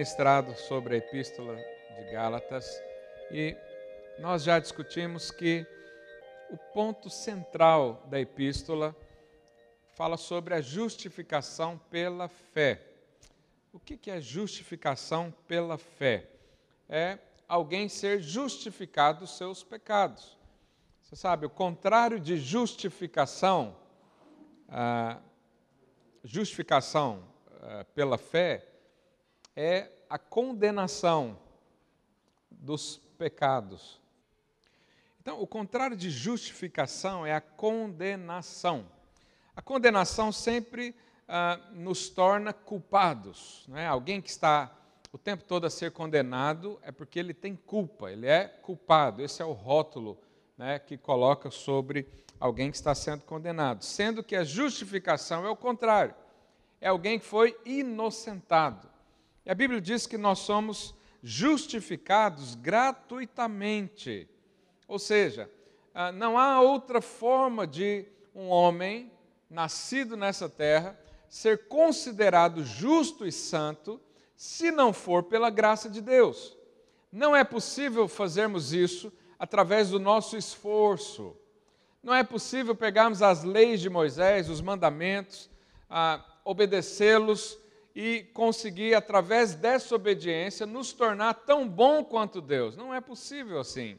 ministrado sobre a Epístola de Gálatas e nós já discutimos que o ponto central da Epístola fala sobre a justificação pela fé. O que é justificação pela fé? É alguém ser justificado dos seus pecados. Você sabe, o contrário de justificação, justificação pela fé, é a condenação dos pecados. Então, o contrário de justificação é a condenação. A condenação sempre ah, nos torna culpados. Não é? Alguém que está o tempo todo a ser condenado é porque ele tem culpa, ele é culpado. Esse é o rótulo né, que coloca sobre alguém que está sendo condenado. Sendo que a justificação é o contrário. É alguém que foi inocentado. E a Bíblia diz que nós somos justificados gratuitamente. Ou seja, ah, não há outra forma de um homem nascido nessa terra ser considerado justo e santo se não for pela graça de Deus. Não é possível fazermos isso através do nosso esforço. Não é possível pegarmos as leis de Moisés, os mandamentos, ah, obedecê-los e conseguir, através dessa obediência, nos tornar tão bom quanto Deus. Não é possível assim.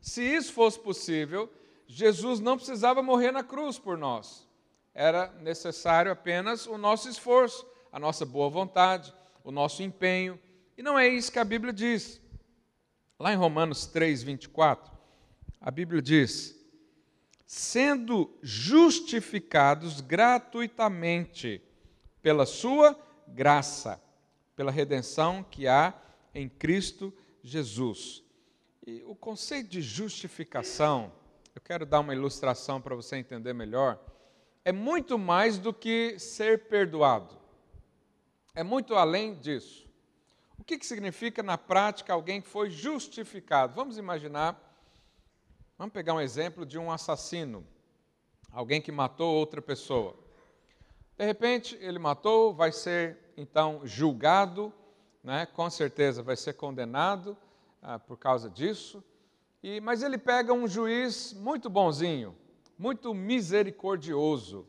Se isso fosse possível, Jesus não precisava morrer na cruz por nós. Era necessário apenas o nosso esforço, a nossa boa vontade, o nosso empenho. E não é isso que a Bíblia diz. Lá em Romanos 3, 24, a Bíblia diz: sendo justificados gratuitamente pela sua graça, pela redenção que há em Cristo Jesus. E o conceito de justificação, eu quero dar uma ilustração para você entender melhor, é muito mais do que ser perdoado. É muito além disso. O que, que significa na prática alguém que foi justificado? Vamos imaginar, vamos pegar um exemplo de um assassino, alguém que matou outra pessoa. De repente, ele matou, vai ser então julgado, né, com certeza vai ser condenado ah, por causa disso. E, mas ele pega um juiz muito bonzinho, muito misericordioso.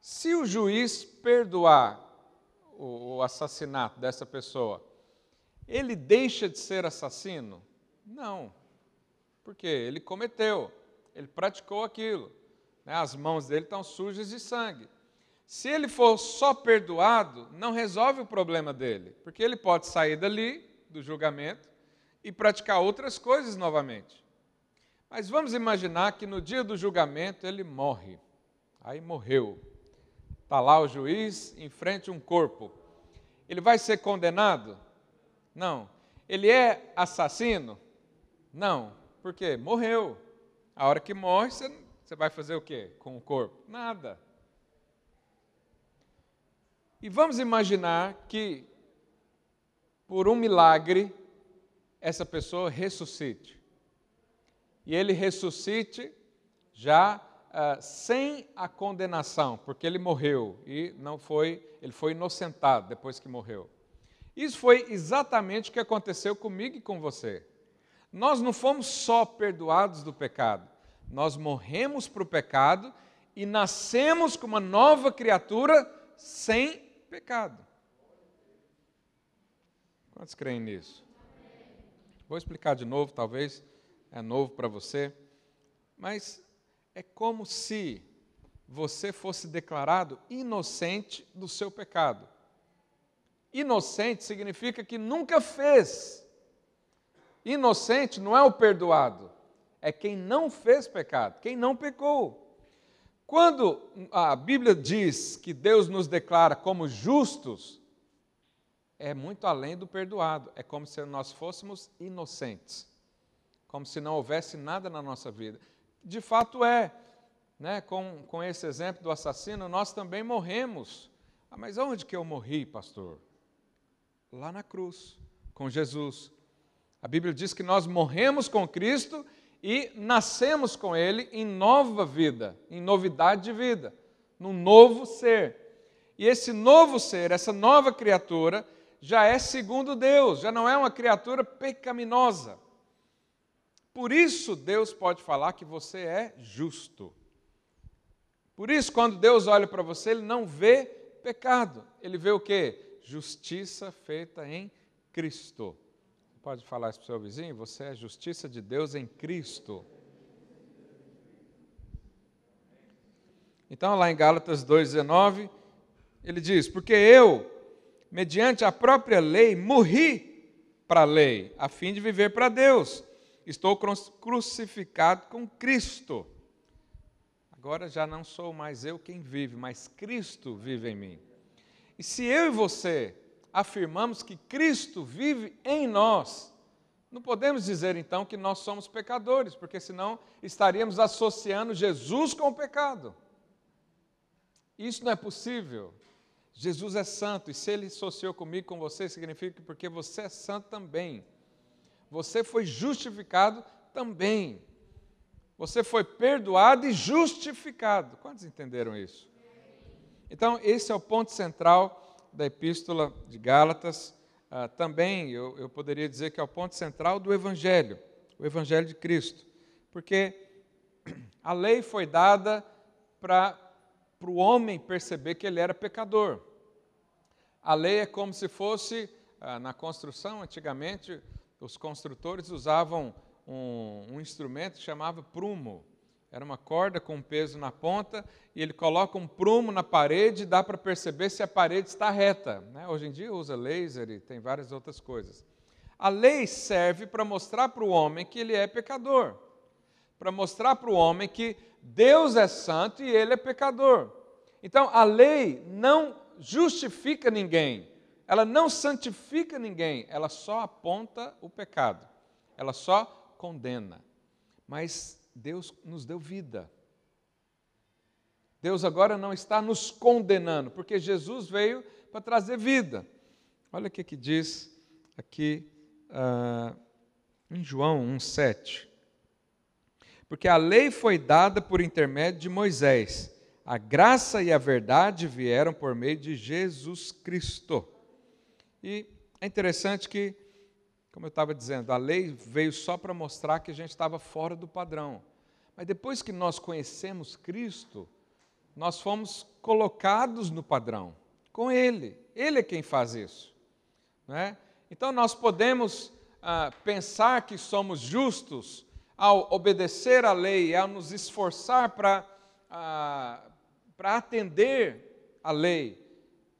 Se o juiz perdoar o, o assassinato dessa pessoa, ele deixa de ser assassino? Não. Porque ele cometeu, ele praticou aquilo. Né? As mãos dele estão sujas de sangue. Se ele for só perdoado, não resolve o problema dele, porque ele pode sair dali, do julgamento, e praticar outras coisas novamente. Mas vamos imaginar que no dia do julgamento ele morre. Aí morreu. Está lá o juiz em frente a um corpo. Ele vai ser condenado? Não. Ele é assassino? Não. Por quê? Morreu. A hora que morre, você, vai fazer o quê com o corpo? Nada. E vamos imaginar que, por um milagre, essa pessoa ressuscite. E ele ressuscite já uh, sem a condenação, porque ele morreu e não foi, ele foi inocentado depois que morreu. Isso foi exatamente o que aconteceu comigo e com você. Nós não fomos só perdoados do pecado, nós morremos para o pecado e nascemos como uma nova criatura sem pecado. Quantos creem nisso? Vou explicar de novo, talvez é novo para você, mas é como se você fosse declarado inocente do seu pecado. Inocente significa que nunca fez. Inocente não é o perdoado, é quem não fez pecado, quem não pecou. Quando a Bíblia diz que Deus nos declara como justos, é muito além do perdoado, é como se nós fôssemos inocentes, como se não houvesse nada na nossa vida. De fato é, né? com, com esse exemplo do assassino, nós também morremos. Ah, mas aonde que eu morri, pastor? Lá na cruz, com Jesus. A Bíblia diz que nós morremos com Cristo e nascemos com Ele em nova vida, em novidade de vida, num novo ser. E esse novo ser, essa nova criatura, já é segundo Deus, já não é uma criatura pecaminosa. Por isso Deus pode falar que você é justo. Por isso, quando Deus olha para você, Ele não vê pecado, Ele vê o que? Justiça feita em Cristo. Pode falar isso para o seu vizinho? Você é justiça de Deus em Cristo. Então, lá em Gálatas 2,19, ele diz: Porque eu, mediante a própria lei, morri para a lei, a fim de viver para Deus. Estou crucificado com Cristo. Agora já não sou mais eu quem vive, mas Cristo vive em mim. E se eu e você afirmamos que Cristo vive em nós, não podemos dizer então que nós somos pecadores, porque senão estaríamos associando Jesus com o pecado. Isso não é possível. Jesus é santo, e se ele associou comigo, com você, significa que porque você é santo também. Você foi justificado também. Você foi perdoado e justificado. Quantos entenderam isso? Então, esse é o ponto central da Epístola de Gálatas. Ah, também eu, eu poderia dizer que é o ponto central do Evangelho, o Evangelho de Cristo. Porque a lei foi dada para o homem perceber que ele era pecador. A lei é como se fosse, ah, na construção, antigamente, os construtores usavam um, um instrumento que chamava prumo. Era uma corda com um peso na ponta e ele coloca um prumo na parede e dá para perceber se a parede está reta. Né? Hoje em dia usa laser e tem várias outras coisas. A lei serve para mostrar para o homem que ele é pecador, para mostrar para o homem que Deus é santo e ele é pecador. Então a lei não justifica ninguém, ela não santifica ninguém, ela só aponta o pecado, ela só condena. Mas Deus nos deu vida. Deus agora não está nos condenando, porque Jesus veio para trazer vida. Olha o que, que diz aqui uh, em João 1,7. Porque a lei foi dada por intermédio de Moisés a graça e a verdade vieram por meio de Jesus Cristo. E é interessante que, como eu estava dizendo, a lei veio só para mostrar que a gente estava fora do padrão. Mas depois que nós conhecemos Cristo, nós fomos colocados no padrão, com Ele. Ele é quem faz isso. Não é? Então nós podemos ah, pensar que somos justos ao obedecer à lei, ao nos esforçar para ah, atender a lei,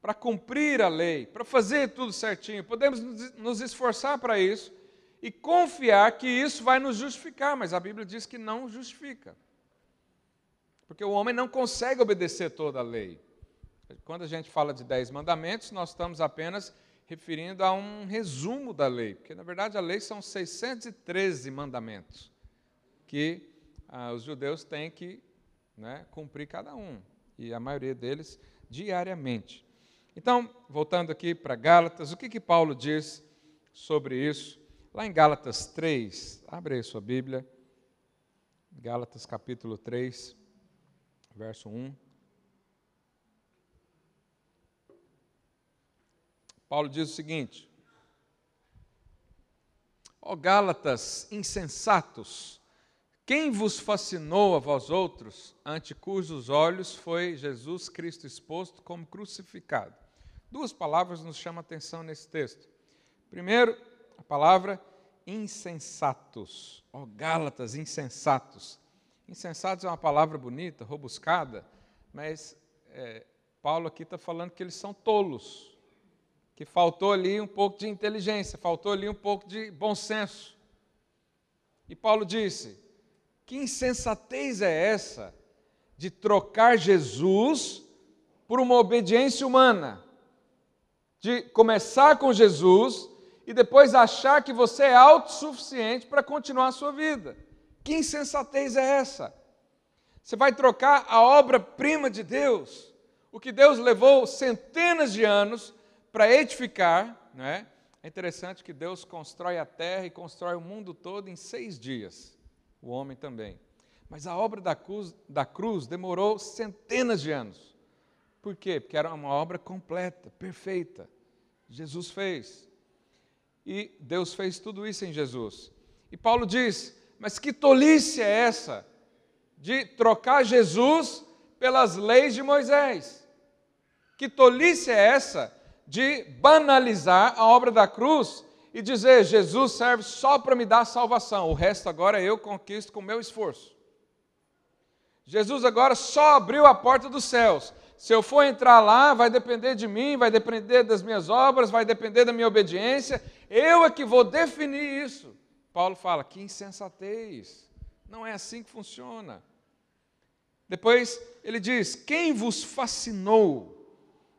para cumprir a lei, para fazer tudo certinho. Podemos nos esforçar para isso e confiar que isso vai nos justificar, mas a Bíblia diz que não justifica. Porque o homem não consegue obedecer toda a lei. Quando a gente fala de dez mandamentos, nós estamos apenas referindo a um resumo da lei, porque na verdade a lei são 613 mandamentos que ah, os judeus têm que né, cumprir cada um e a maioria deles diariamente. Então, voltando aqui para Gálatas, o que, que Paulo diz sobre isso? Lá em Gálatas 3, abre aí sua Bíblia, Gálatas capítulo 3, verso 1. Paulo diz o seguinte: Ó Gálatas insensatos, quem vos fascinou a vós outros, ante cujos olhos foi Jesus Cristo exposto como crucificado? Duas palavras nos chamam a atenção nesse texto. Primeiro, a palavra insensatos. Ó oh, Gálatas, insensatos. Insensatos é uma palavra bonita, robuscada, mas é, Paulo aqui está falando que eles são tolos, que faltou ali um pouco de inteligência, faltou ali um pouco de bom senso. E Paulo disse: que insensatez é essa de trocar Jesus por uma obediência humana? De começar com Jesus e depois achar que você é autossuficiente para continuar a sua vida. Que insensatez é essa? Você vai trocar a obra-prima de Deus, o que Deus levou centenas de anos para edificar, não é? É interessante que Deus constrói a terra e constrói o mundo todo em seis dias o homem também. Mas a obra da cruz, da cruz demorou centenas de anos. Por quê? Porque era uma obra completa, perfeita. Jesus fez. E Deus fez tudo isso em Jesus. E Paulo diz: Mas que tolice é essa de trocar Jesus pelas leis de Moisés? Que tolice é essa de banalizar a obra da cruz e dizer: Jesus serve só para me dar salvação, o resto agora eu conquisto com meu esforço. Jesus agora só abriu a porta dos céus. Se eu for entrar lá, vai depender de mim, vai depender das minhas obras, vai depender da minha obediência. Eu é que vou definir isso. Paulo fala: que insensatez. Não é assim que funciona. Depois ele diz: quem vos fascinou?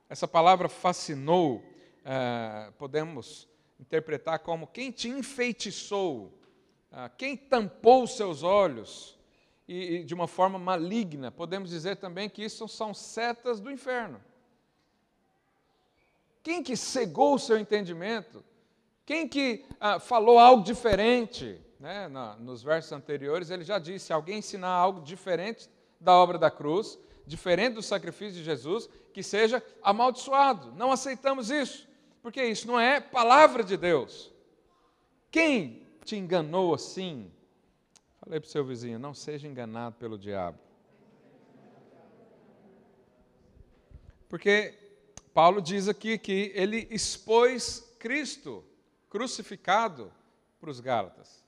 Essa palavra fascinou, eh, podemos interpretar como quem te enfeitiçou, ah, quem tampou seus olhos e, e de uma forma maligna. Podemos dizer também que isso são setas do inferno. Quem que cegou o seu entendimento? Quem que ah, falou algo diferente? Né? Na, nos versos anteriores, ele já disse: se alguém ensinar algo diferente da obra da cruz, diferente do sacrifício de Jesus, que seja amaldiçoado. Não aceitamos isso, porque isso não é palavra de Deus. Quem te enganou assim? Falei para o seu vizinho: não seja enganado pelo diabo. Porque Paulo diz aqui que ele expôs Cristo crucificado para os Gálatas.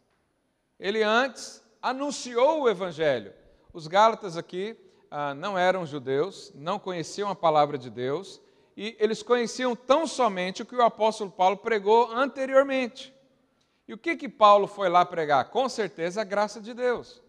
Ele antes anunciou o Evangelho. Os Gálatas aqui ah, não eram judeus, não conheciam a palavra de Deus, e eles conheciam tão somente o que o apóstolo Paulo pregou anteriormente. E o que que Paulo foi lá pregar? Com certeza a graça de Deus.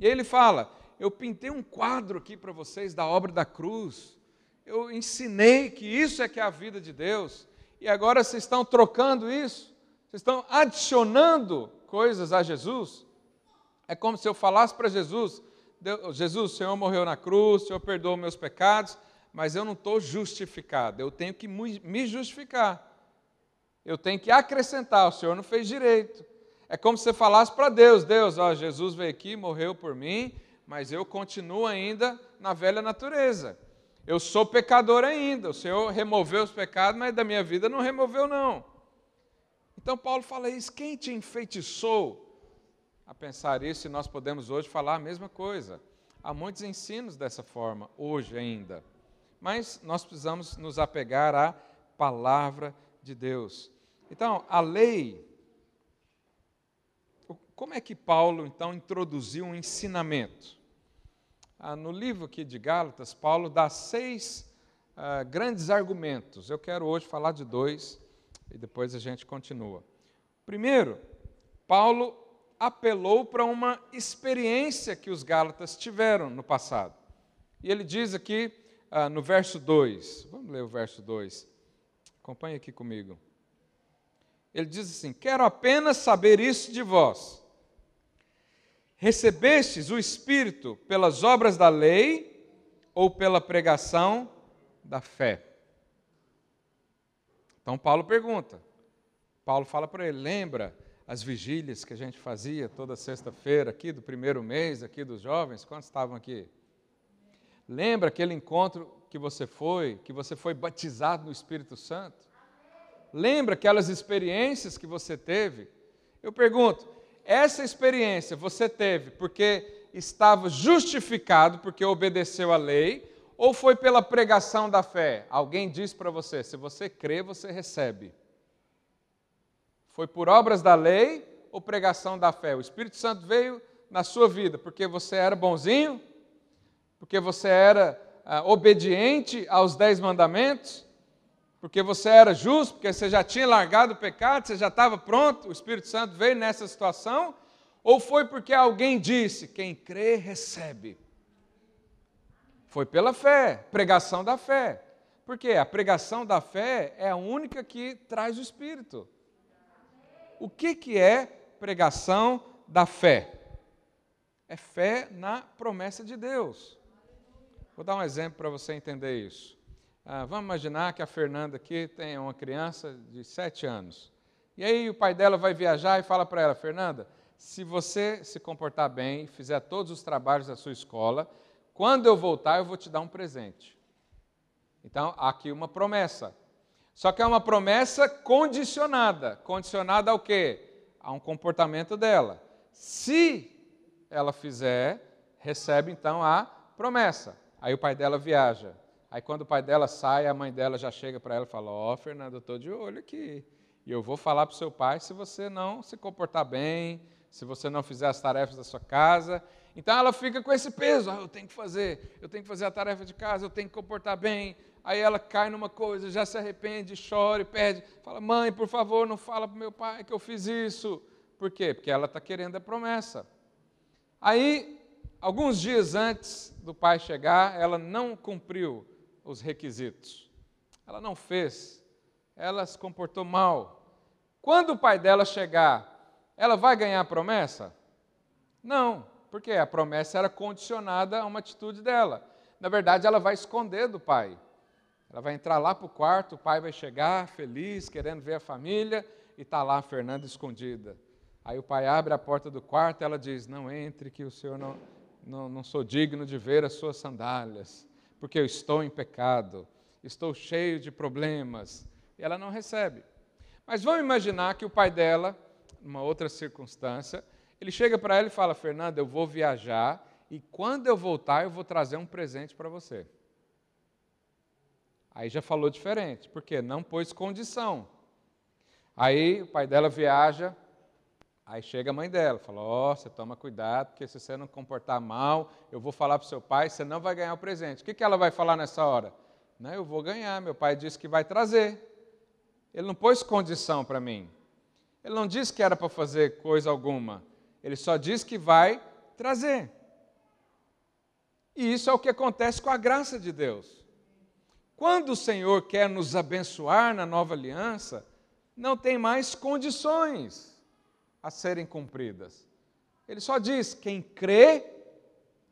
E ele fala: Eu pintei um quadro aqui para vocês da obra da cruz. Eu ensinei que isso é que é a vida de Deus. E agora vocês estão trocando isso? Vocês estão adicionando coisas a Jesus? É como se eu falasse para Jesus: Jesus, o Senhor morreu na cruz, o Senhor perdoou meus pecados, mas eu não estou justificado. Eu tenho que me justificar. Eu tenho que acrescentar, o Senhor não fez direito. É como se você falasse para Deus: Deus, ó, Jesus veio aqui, morreu por mim, mas eu continuo ainda na velha natureza. Eu sou pecador ainda. O Senhor removeu os pecados, mas da minha vida não removeu, não. Então Paulo fala isso: quem te enfeitiçou a pensar isso? E nós podemos hoje falar a mesma coisa. Há muitos ensinos dessa forma, hoje ainda. Mas nós precisamos nos apegar à palavra de Deus. Então, a lei. Como é que Paulo, então, introduziu um ensinamento? Ah, no livro aqui de Gálatas, Paulo dá seis ah, grandes argumentos. Eu quero hoje falar de dois e depois a gente continua. Primeiro, Paulo apelou para uma experiência que os Gálatas tiveram no passado. E ele diz aqui ah, no verso 2, vamos ler o verso 2. Acompanhe aqui comigo. Ele diz assim: Quero apenas saber isso de vós. Recebestes o Espírito pelas obras da lei ou pela pregação da fé? Então Paulo pergunta. Paulo fala para ele: lembra as vigílias que a gente fazia toda sexta-feira aqui do primeiro mês aqui dos jovens? Quantos estavam aqui? Lembra aquele encontro que você foi, que você foi batizado no Espírito Santo? Lembra aquelas experiências que você teve? Eu pergunto, essa experiência você teve porque estava justificado, porque obedeceu à lei, ou foi pela pregação da fé? Alguém disse para você: se você crê, você recebe. Foi por obras da lei ou pregação da fé? O Espírito Santo veio na sua vida porque você era bonzinho, porque você era ah, obediente aos dez mandamentos, porque você era justo, porque você já tinha largado o pecado, você já estava pronto, o Espírito Santo veio nessa situação? Ou foi porque alguém disse: quem crê, recebe? Foi pela fé, pregação da fé. Porque a pregação da fé é a única que traz o Espírito. O que, que é pregação da fé? É fé na promessa de Deus. Vou dar um exemplo para você entender isso. Ah, vamos imaginar que a Fernanda aqui tem uma criança de sete anos. E aí o pai dela vai viajar e fala para ela, Fernanda, se você se comportar bem, fizer todos os trabalhos da sua escola, quando eu voltar eu vou te dar um presente. Então, aqui uma promessa. Só que é uma promessa condicionada. Condicionada ao quê? A um comportamento dela. Se ela fizer, recebe então a promessa. Aí o pai dela viaja. Aí quando o pai dela sai, a mãe dela já chega para ela e fala: Ó, oh, Fernando, eu estou de olho aqui. E eu vou falar para o seu pai se você não se comportar bem, se você não fizer as tarefas da sua casa. Então ela fica com esse peso: ah, eu tenho que fazer, eu tenho que fazer a tarefa de casa, eu tenho que comportar bem. Aí ela cai numa coisa, já se arrepende, chora e pede, fala: mãe, por favor, não fala para meu pai que eu fiz isso. Por quê? Porque ela está querendo a promessa. Aí, alguns dias antes do pai chegar, ela não cumpriu os requisitos. Ela não fez. Ela se comportou mal. Quando o pai dela chegar, ela vai ganhar a promessa? Não, porque a promessa era condicionada a uma atitude dela. Na verdade, ela vai esconder do pai. Ela vai entrar lá para o quarto, o pai vai chegar feliz, querendo ver a família, e está lá a Fernanda escondida. Aí o pai abre a porta do quarto, ela diz: Não entre, que o senhor não, não, não sou digno de ver as suas sandálias, porque eu estou em pecado, estou cheio de problemas. E ela não recebe. Mas vamos imaginar que o pai dela, numa outra circunstância, ele chega para ela e fala: Fernanda, eu vou viajar e quando eu voltar eu vou trazer um presente para você. Aí já falou diferente, porque não pôs condição. Aí o pai dela viaja, Aí chega a mãe dela, fala: Ó, oh, você toma cuidado, porque se você não comportar mal, eu vou falar para o seu pai, você não vai ganhar o presente. O que, que ela vai falar nessa hora? Não, eu vou ganhar, meu pai disse que vai trazer. Ele não pôs condição para mim. Ele não disse que era para fazer coisa alguma. Ele só disse que vai trazer. E isso é o que acontece com a graça de Deus. Quando o Senhor quer nos abençoar na nova aliança, não tem mais condições a serem cumpridas. Ele só diz: quem crê,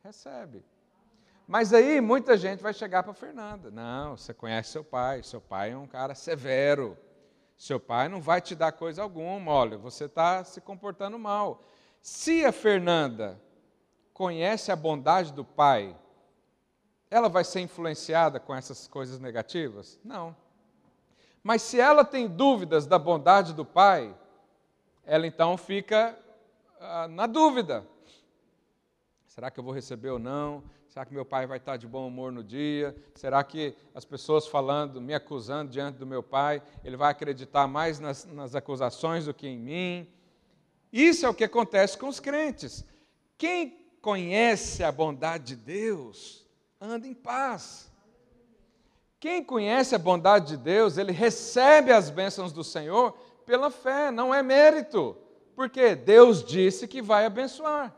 recebe. Mas aí muita gente vai chegar para Fernanda. Não, você conhece seu pai, seu pai é um cara severo. Seu pai não vai te dar coisa alguma. Olha, você está se comportando mal. Se a Fernanda conhece a bondade do pai, ela vai ser influenciada com essas coisas negativas? Não. Mas se ela tem dúvidas da bondade do pai, ela então fica ah, na dúvida: será que eu vou receber ou não? Será que meu pai vai estar de bom humor no dia? Será que as pessoas falando, me acusando diante do meu pai, ele vai acreditar mais nas, nas acusações do que em mim? Isso é o que acontece com os crentes. Quem conhece a bondade de Deus, anda em paz. Quem conhece a bondade de Deus, ele recebe as bênçãos do Senhor pela fé, não é mérito, porque Deus disse que vai abençoar.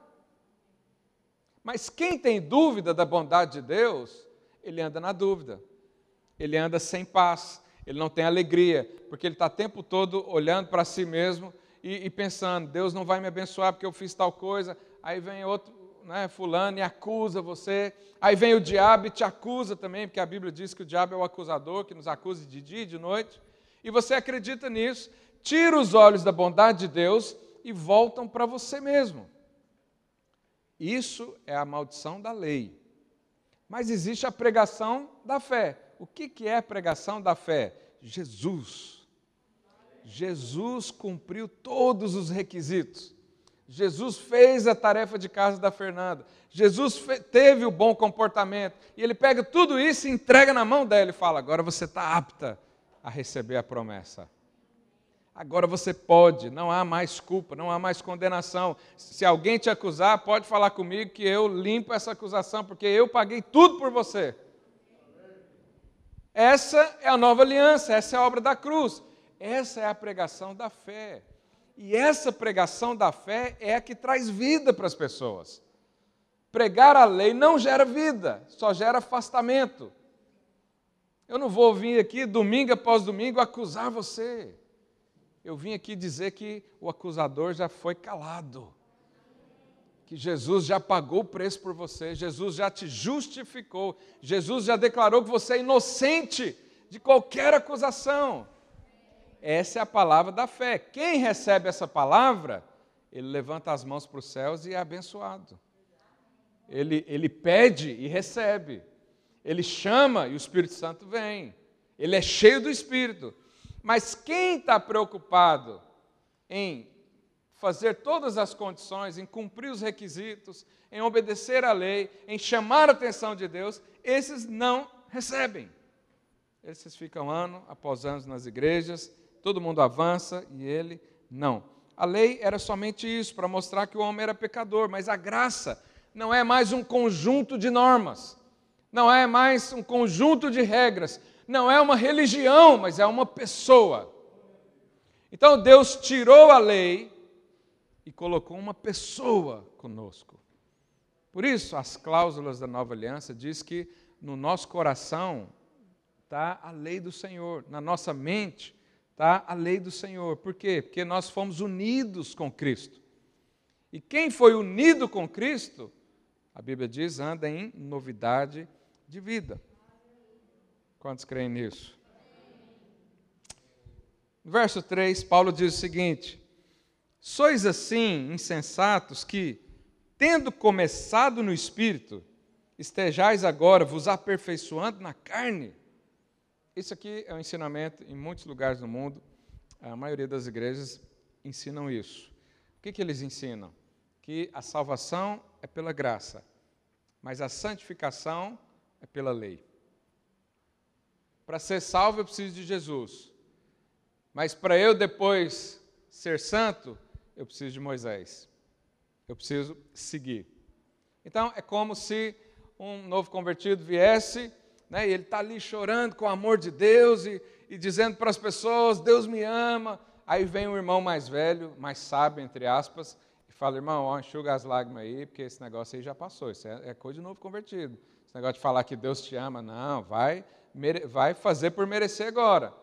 Mas quem tem dúvida da bondade de Deus, ele anda na dúvida, ele anda sem paz, ele não tem alegria, porque ele está o tempo todo olhando para si mesmo e, e, pensando: Deus não vai me abençoar porque eu fiz tal coisa. Aí vem outro, né, Fulano, e acusa você. Aí vem o diabo e te acusa também, porque a Bíblia diz que o diabo é o acusador que nos acusa de dia e de noite. E você acredita nisso, tira os olhos da bondade de Deus e voltam para você mesmo. Isso é a maldição da lei. Mas existe a pregação da fé. O que, que é pregação da fé? Jesus. Jesus cumpriu todos os requisitos. Jesus fez a tarefa de casa da Fernanda. Jesus teve o bom comportamento. E ele pega tudo isso e entrega na mão dela e fala: agora você está apta a receber a promessa. Agora você pode, não há mais culpa, não há mais condenação. Se alguém te acusar, pode falar comigo que eu limpo essa acusação, porque eu paguei tudo por você. Essa é a nova aliança, essa é a obra da cruz. Essa é a pregação da fé. E essa pregação da fé é a que traz vida para as pessoas. Pregar a lei não gera vida, só gera afastamento. Eu não vou vir aqui domingo após domingo acusar você eu vim aqui dizer que o acusador já foi calado. Que Jesus já pagou o preço por você, Jesus já te justificou, Jesus já declarou que você é inocente de qualquer acusação. Essa é a palavra da fé. Quem recebe essa palavra, ele levanta as mãos para os céus e é abençoado. Ele, ele pede e recebe. Ele chama e o Espírito Santo vem. ele é cheio do Espírito. Mas quem está preocupado em fazer todas as condições, em cumprir os requisitos, em obedecer à lei, em chamar a atenção de Deus, esses não recebem. Esses ficam ano após ano nas igrejas, todo mundo avança e ele não. A lei era somente isso, para mostrar que o homem era pecador, mas a graça não é mais um conjunto de normas, não é mais um conjunto de regras, não é uma religião, mas é uma pessoa. Então Deus tirou a lei e colocou uma pessoa conosco. Por isso, as cláusulas da nova aliança diz que no nosso coração está a lei do Senhor, na nossa mente está a lei do Senhor. Por quê? Porque nós fomos unidos com Cristo. E quem foi unido com Cristo, a Bíblia diz, anda em novidade de vida. Quantos creem nisso? No verso 3, Paulo diz o seguinte: Sois assim insensatos que, tendo começado no espírito, estejais agora vos aperfeiçoando na carne. Isso aqui é um ensinamento em muitos lugares do mundo, a maioria das igrejas ensinam isso. O que, que eles ensinam? Que a salvação é pela graça, mas a santificação é pela lei. Para ser salvo eu preciso de Jesus, mas para eu depois ser santo, eu preciso de Moisés. Eu preciso seguir. Então, é como se um novo convertido viesse, né, e ele está ali chorando com o amor de Deus e, e dizendo para as pessoas: Deus me ama. Aí vem um irmão mais velho, mais sábio, entre aspas, e fala: irmão, ó, enxuga as lágrimas aí, porque esse negócio aí já passou. Isso é, é coisa de novo convertido. Esse negócio de falar que Deus te ama, não, vai, vai fazer por merecer agora.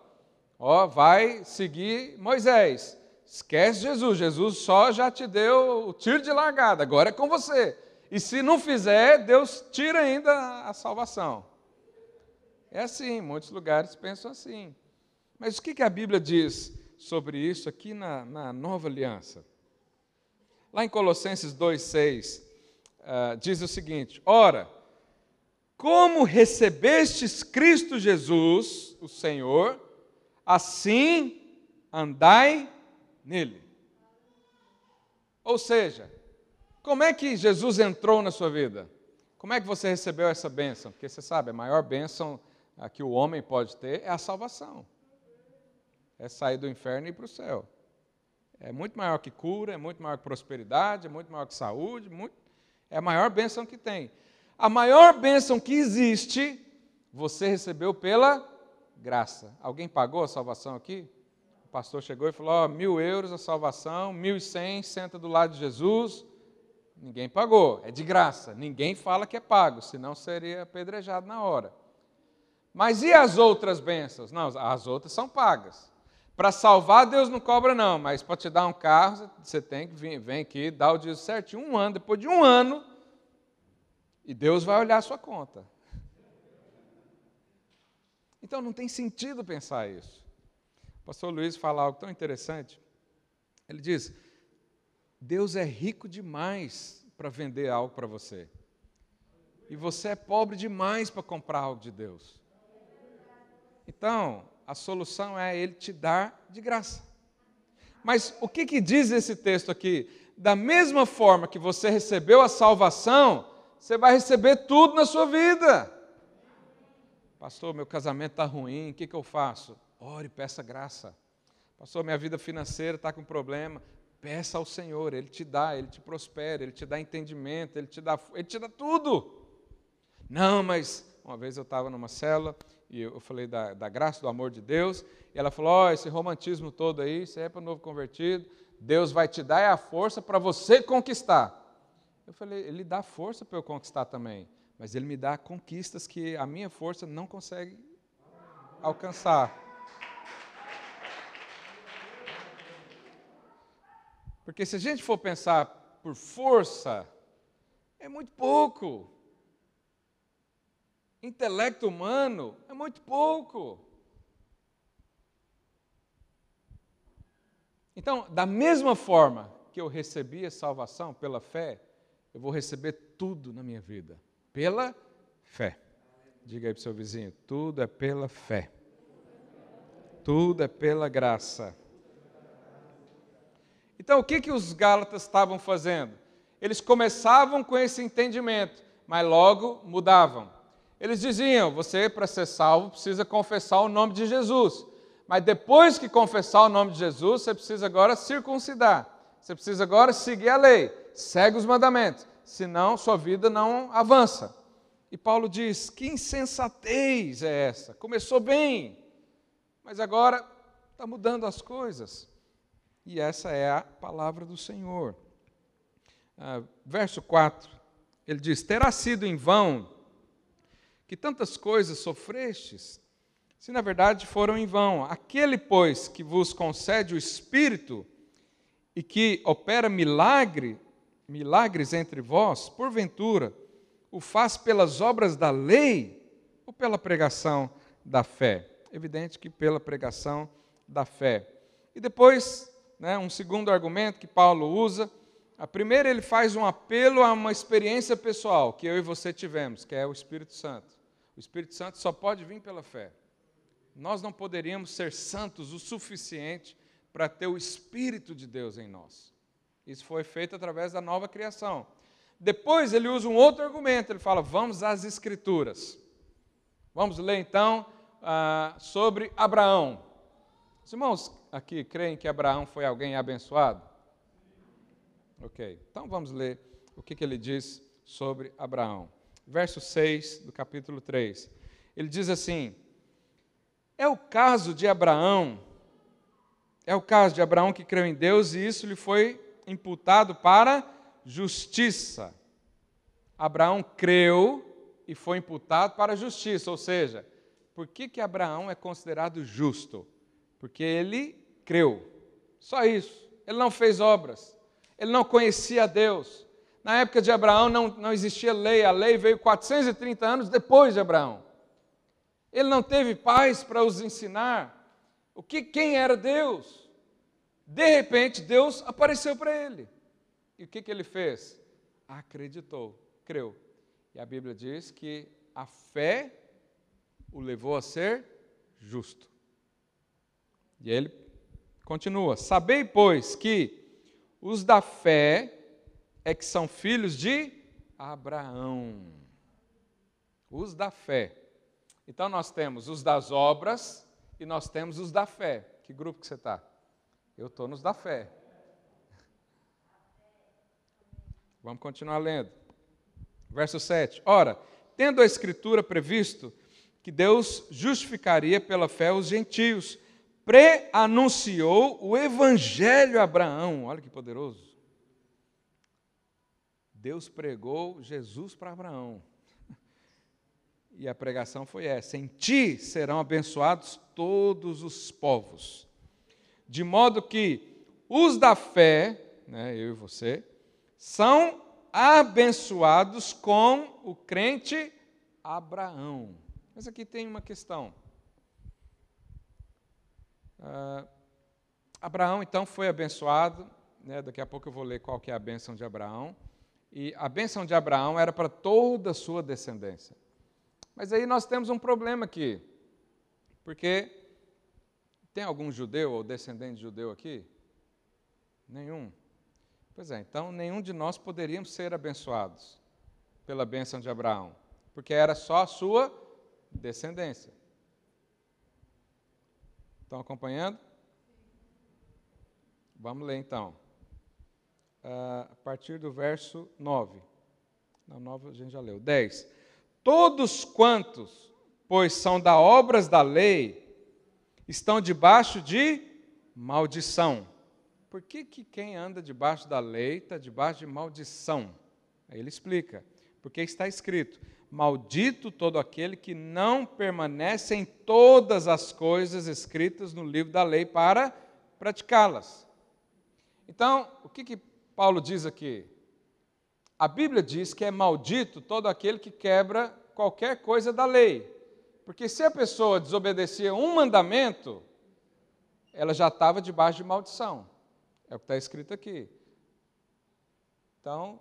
Ó, vai seguir Moisés. Esquece Jesus, Jesus só já te deu o tiro de largada, agora é com você. E se não fizer, Deus tira ainda a salvação. É assim, muitos lugares pensam assim. Mas o que a Bíblia diz sobre isso aqui na, na nova aliança? Lá em Colossenses 2,6, uh, diz o seguinte: Ora, como recebestes Cristo Jesus, o Senhor, assim andai nele. Ou seja, como é que Jesus entrou na sua vida? Como é que você recebeu essa bênção? Porque você sabe, a maior bênção que o homem pode ter é a salvação. É sair do inferno e ir para o céu. É muito maior que cura, é muito maior que prosperidade, é muito maior que saúde, muito... é a maior bênção que tem. A maior bênção que existe, você recebeu pela graça. Alguém pagou a salvação aqui? O pastor chegou e falou: oh, mil euros a salvação, mil e cem, senta do lado de Jesus. Ninguém pagou, é de graça. Ninguém fala que é pago, senão seria apedrejado na hora. Mas e as outras bênçãos? Não, as outras são pagas. Para salvar, Deus não cobra, não, mas para te dar um carro, você tem que vir, vem aqui, dá o dia certinho, um ano. Depois de um ano, e Deus vai olhar a sua conta. Então não tem sentido pensar isso. O pastor Luiz fala algo tão interessante. Ele diz: Deus é rico demais para vender algo para você. E você é pobre demais para comprar algo de Deus. Então, a solução é Ele te dar de graça. Mas o que, que diz esse texto aqui? Da mesma forma que você recebeu a salvação, você vai receber tudo na sua vida. Pastor, meu casamento está ruim, o que, que eu faço? Ore, peça graça. Pastor, minha vida financeira está com problema. Peça ao Senhor, Ele te dá, Ele te prospera, Ele te dá entendimento, Ele te dá, Ele te dá tudo. Não, mas uma vez eu estava numa cela e eu falei da, da, graça, do amor de Deus, e ela falou: oh, esse romantismo todo aí, isso é para o novo convertido, Deus vai te dar é a força para você conquistar. Eu falei: Ele dá força para eu conquistar também, mas Ele me dá conquistas que a minha força não consegue alcançar. Porque se a gente for pensar por força, é muito pouco. Intelecto humano é muito pouco. Então, da mesma forma que eu recebi a salvação pela fé, eu vou receber tudo na minha vida pela fé. Diga aí para o seu vizinho: tudo é pela fé. Tudo é pela graça. Então, o que, que os Gálatas estavam fazendo? Eles começavam com esse entendimento, mas logo mudavam. Eles diziam: você, para ser salvo, precisa confessar o nome de Jesus. Mas depois que confessar o nome de Jesus, você precisa agora circuncidar. Você precisa agora seguir a lei. Segue os mandamentos. Senão, sua vida não avança. E Paulo diz: que insensatez é essa? Começou bem, mas agora está mudando as coisas. E essa é a palavra do Senhor. Ah, verso 4, ele diz: Terá sido em vão que tantas coisas sofrestes, se na verdade foram em vão. Aquele, pois, que vos concede o Espírito e que opera milagre, milagres entre vós, porventura, o faz pelas obras da lei ou pela pregação da fé? Evidente que pela pregação da fé. E depois, né, um segundo argumento que Paulo usa. A primeira, ele faz um apelo a uma experiência pessoal que eu e você tivemos, que é o Espírito Santo. O Espírito Santo só pode vir pela fé. Nós não poderíamos ser santos o suficiente para ter o Espírito de Deus em nós. Isso foi feito através da nova criação. Depois ele usa um outro argumento, ele fala: vamos às Escrituras. Vamos ler então ah, sobre Abraão. Os irmãos aqui creem que Abraão foi alguém abençoado? Ok, então vamos ler o que, que ele diz sobre Abraão. Verso 6 do capítulo 3. Ele diz assim: é o caso de Abraão, é o caso de Abraão que creu em Deus e isso lhe foi imputado para justiça. Abraão creu e foi imputado para justiça, ou seja, por que, que Abraão é considerado justo? Porque ele creu. Só isso. Ele não fez obras. Ele não conhecia Deus. Na época de Abraão não, não existia lei, a lei veio 430 anos depois de Abraão. Ele não teve pais para os ensinar o que quem era Deus. De repente, Deus apareceu para ele. E o que, que ele fez? Acreditou, creu. E a Bíblia diz que a fé o levou a ser justo. E ele continua: Sabei, pois, que os da fé é que são filhos de Abraão. Os da fé. Então nós temos os das obras e nós temos os da fé. Que grupo que você está? Eu estou nos da fé. Vamos continuar lendo. Verso 7. Ora, tendo a Escritura previsto que Deus justificaria pela fé os gentios, pré-anunciou o Evangelho a Abraão. Olha que poderoso. Deus pregou Jesus para Abraão. E a pregação foi essa: Em ti serão abençoados todos os povos. De modo que os da fé, né, eu e você, são abençoados com o crente Abraão. Mas aqui tem uma questão. Uh, Abraão, então, foi abençoado. Né, daqui a pouco eu vou ler qual que é a bênção de Abraão. E a bênção de Abraão era para toda a sua descendência. Mas aí nós temos um problema aqui, porque tem algum judeu ou descendente de judeu aqui? Nenhum. Pois é, então nenhum de nós poderíamos ser abençoados pela bênção de Abraão, porque era só a sua descendência. Estão acompanhando? Vamos ler então. Uh, a partir do verso 9. Não, 9 a gente já leu. 10. Todos quantos, pois são da obras da lei, estão debaixo de maldição. Por que, que quem anda debaixo da lei está debaixo de maldição? Aí ele explica. Porque está escrito: Maldito todo aquele que não permanece em todas as coisas escritas no livro da lei para praticá-las. Então, o que, que Paulo diz aqui? A Bíblia diz que é maldito todo aquele que quebra qualquer coisa da lei. Porque se a pessoa desobedecia um mandamento, ela já estava debaixo de maldição. É o que está escrito aqui. Então,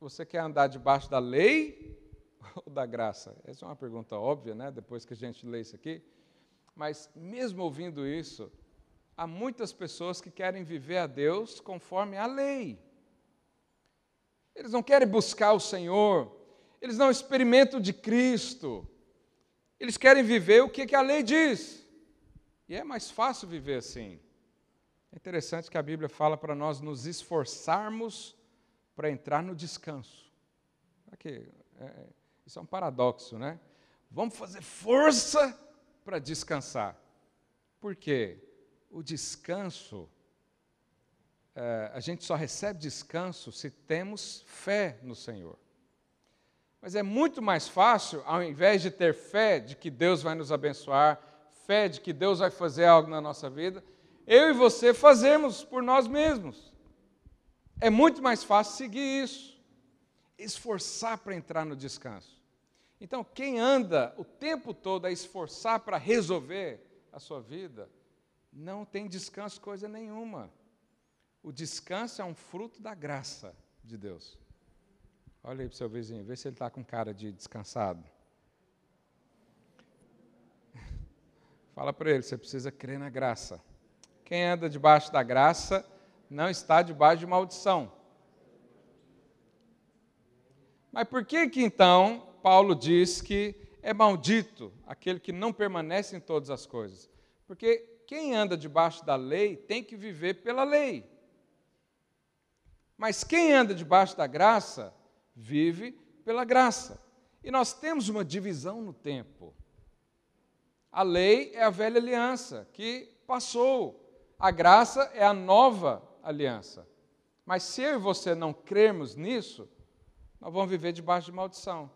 você quer andar debaixo da lei ou da graça? Essa é uma pergunta óbvia, né? Depois que a gente lê isso aqui. Mas, mesmo ouvindo isso, há muitas pessoas que querem viver a Deus conforme a lei. Eles não querem buscar o Senhor, eles não experimentam de Cristo, eles querem viver o que a lei diz. E é mais fácil viver assim. É interessante que a Bíblia fala para nós nos esforçarmos para entrar no descanso. Aqui, é, é, isso é um paradoxo, né? Vamos fazer força para descansar. Por quê? O descanso, é, a gente só recebe descanso se temos fé no Senhor. Mas é muito mais fácil, ao invés de ter fé de que Deus vai nos abençoar, fé de que Deus vai fazer algo na nossa vida, eu e você fazemos por nós mesmos. É muito mais fácil seguir isso, esforçar para entrar no descanso. Então, quem anda o tempo todo a esforçar para resolver a sua vida, não tem descanso coisa nenhuma. O descanso é um fruto da graça de Deus. Olha aí para o seu vizinho, vê se ele está com cara de descansado. Fala para ele, você precisa crer na graça. Quem anda debaixo da graça não está debaixo de maldição. Mas por que que então Paulo diz que é maldito aquele que não permanece em todas as coisas? Porque quem anda debaixo da lei tem que viver pela lei. Mas quem anda debaixo da graça vive pela graça. E nós temos uma divisão no tempo. A lei é a velha aliança que passou. A graça é a nova aliança. Mas se eu e você não crermos nisso, nós vamos viver debaixo de maldição.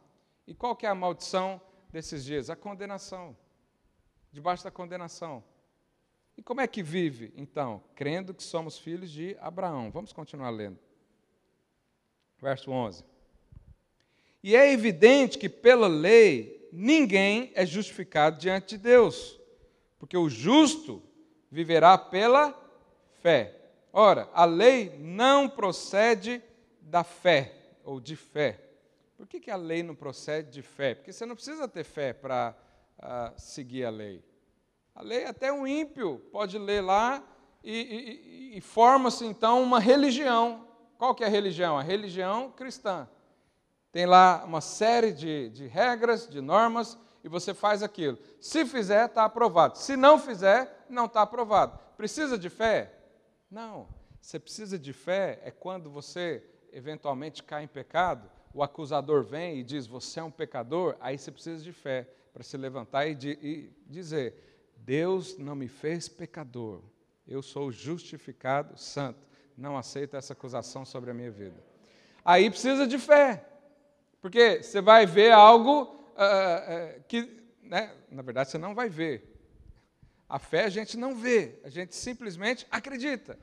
E qual que é a maldição desses dias? A condenação. Debaixo da condenação. E como é que vive, então? Crendo que somos filhos de Abraão. Vamos continuar lendo. Verso 11. E é evidente que pela lei ninguém é justificado diante de Deus, porque o justo viverá pela fé. Ora, a lei não procede da fé, ou de fé. Por que, que a lei não procede de fé? Porque você não precisa ter fé para uh, seguir a lei. A lei, até um ímpio pode ler lá e, e, e forma-se então uma religião. Qual que é a religião? A religião cristã. Tem lá uma série de, de regras, de normas, e você faz aquilo. Se fizer, está aprovado. Se não fizer, não está aprovado. Precisa de fé? Não. Você precisa de fé é quando você eventualmente cai em pecado, o acusador vem e diz: Você é um pecador. Aí você precisa de fé para se levantar e, de, e dizer: Deus não me fez pecador. Eu sou justificado, santo. Não aceito essa acusação sobre a minha vida. Aí precisa de fé. Porque você vai ver algo uh, que, né, na verdade, você não vai ver. A fé a gente não vê, a gente simplesmente acredita.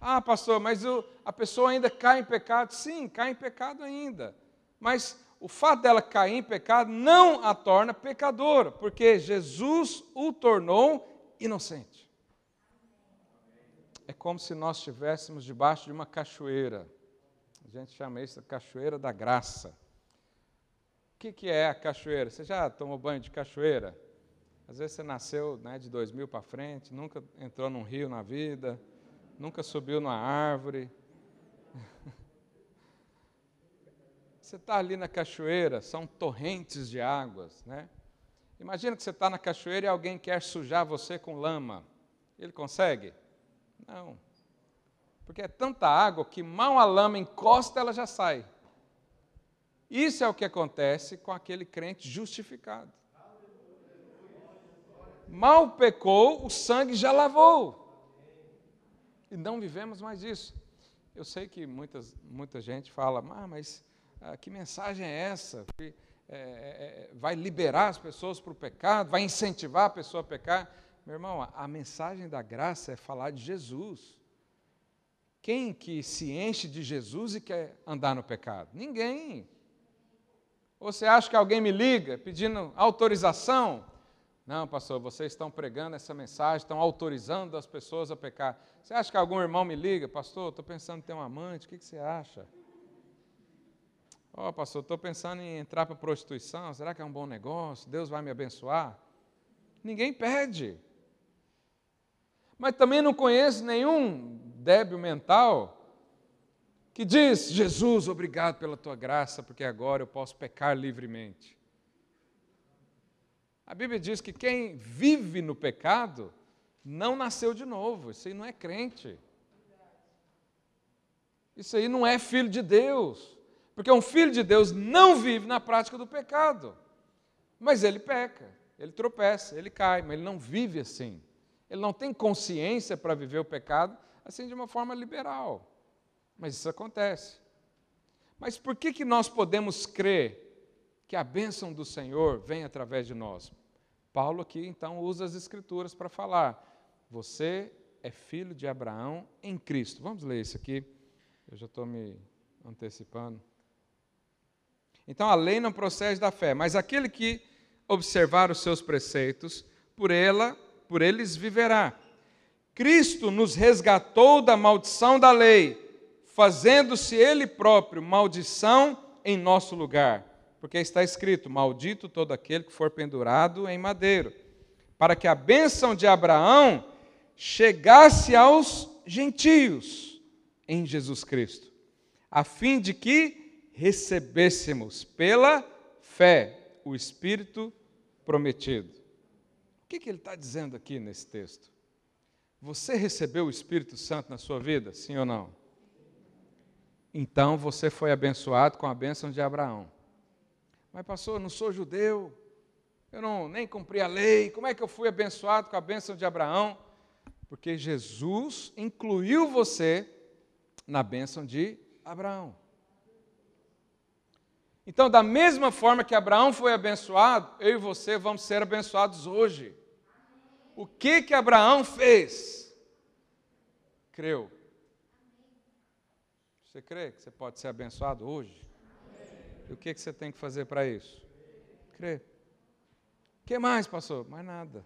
Ah, pastor, mas o, a pessoa ainda cai em pecado? Sim, cai em pecado ainda. Mas o fato dela cair em pecado não a torna pecadora, porque Jesus o tornou inocente. É como se nós estivéssemos debaixo de uma cachoeira. A gente chama isso de cachoeira da graça que, que é a cachoeira? Você já tomou banho de cachoeira? Às vezes você nasceu né, de 2000 para frente, nunca entrou num rio na vida, nunca subiu numa árvore. Você está ali na cachoeira, são torrentes de águas, né? Imagina que você está na cachoeira e alguém quer sujar você com lama. Ele consegue? Não. Porque é tanta água que mal a lama encosta, ela já sai. Isso é o que acontece com aquele crente justificado. Mal pecou, o sangue já lavou. E não vivemos mais isso. Eu sei que muitas, muita gente fala, ah, mas ah, que mensagem é essa? Que, é, é, vai liberar as pessoas para o pecado, vai incentivar a pessoa a pecar. Meu irmão, a, a mensagem da graça é falar de Jesus. Quem que se enche de Jesus e quer andar no pecado? Ninguém. Ou você acha que alguém me liga pedindo autorização? Não, pastor, vocês estão pregando essa mensagem, estão autorizando as pessoas a pecar. Você acha que algum irmão me liga? Pastor, estou pensando em ter um amante, o que, que você acha? Ó, oh, pastor, estou pensando em entrar para prostituição, será que é um bom negócio? Deus vai me abençoar? Ninguém pede. Mas também não conheço nenhum débil mental que diz: Jesus, obrigado pela tua graça, porque agora eu posso pecar livremente. A Bíblia diz que quem vive no pecado não nasceu de novo, isso aí não é crente. Isso aí não é filho de Deus. Porque um filho de Deus não vive na prática do pecado. Mas ele peca, ele tropeça, ele cai, mas ele não vive assim. Ele não tem consciência para viver o pecado assim de uma forma liberal. Mas isso acontece. Mas por que, que nós podemos crer que a bênção do Senhor vem através de nós? Paulo aqui então usa as Escrituras para falar: você é filho de Abraão em Cristo. Vamos ler isso aqui. Eu já estou me antecipando. Então a lei não procede da fé, mas aquele que observar os seus preceitos, por ela, por eles viverá. Cristo nos resgatou da maldição da lei, fazendo-se ele próprio maldição em nosso lugar. Porque está escrito: Maldito todo aquele que for pendurado em madeiro, para que a bênção de Abraão chegasse aos gentios em Jesus Cristo, a fim de que recebêssemos pela fé o Espírito prometido. O que, que ele está dizendo aqui nesse texto? Você recebeu o Espírito Santo na sua vida, sim ou não? Então você foi abençoado com a bênção de Abraão. Mas, pastor, eu não sou judeu, eu não nem cumpri a lei, como é que eu fui abençoado com a bênção de Abraão? Porque Jesus incluiu você na bênção de Abraão. Então, da mesma forma que Abraão foi abençoado, eu e você vamos ser abençoados hoje. O que que Abraão fez? Creu. Você crê que você pode ser abençoado hoje? E o que você tem que fazer para isso? Crer. O que mais, pastor? Mais nada.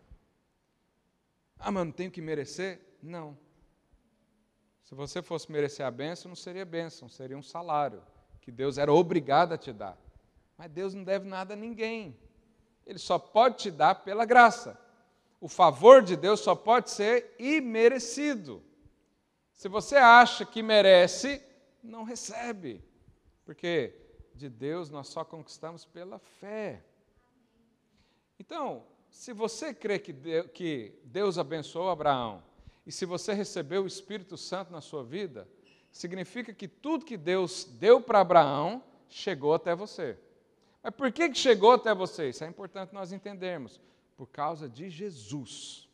Ah, mas não tenho que merecer? Não. Se você fosse merecer a bênção, não seria bênção, seria um salário que Deus era obrigado a te dar. Mas Deus não deve nada a ninguém. Ele só pode te dar pela graça. O favor de Deus só pode ser imerecido. Se você acha que merece, não recebe. Porque de Deus nós só conquistamos pela fé. Então, se você crê que Deus abençoou Abraão, e se você recebeu o Espírito Santo na sua vida, significa que tudo que Deus deu para Abraão chegou até você. Mas por que, que chegou até você? Isso é importante nós entendermos. Por causa de Jesus.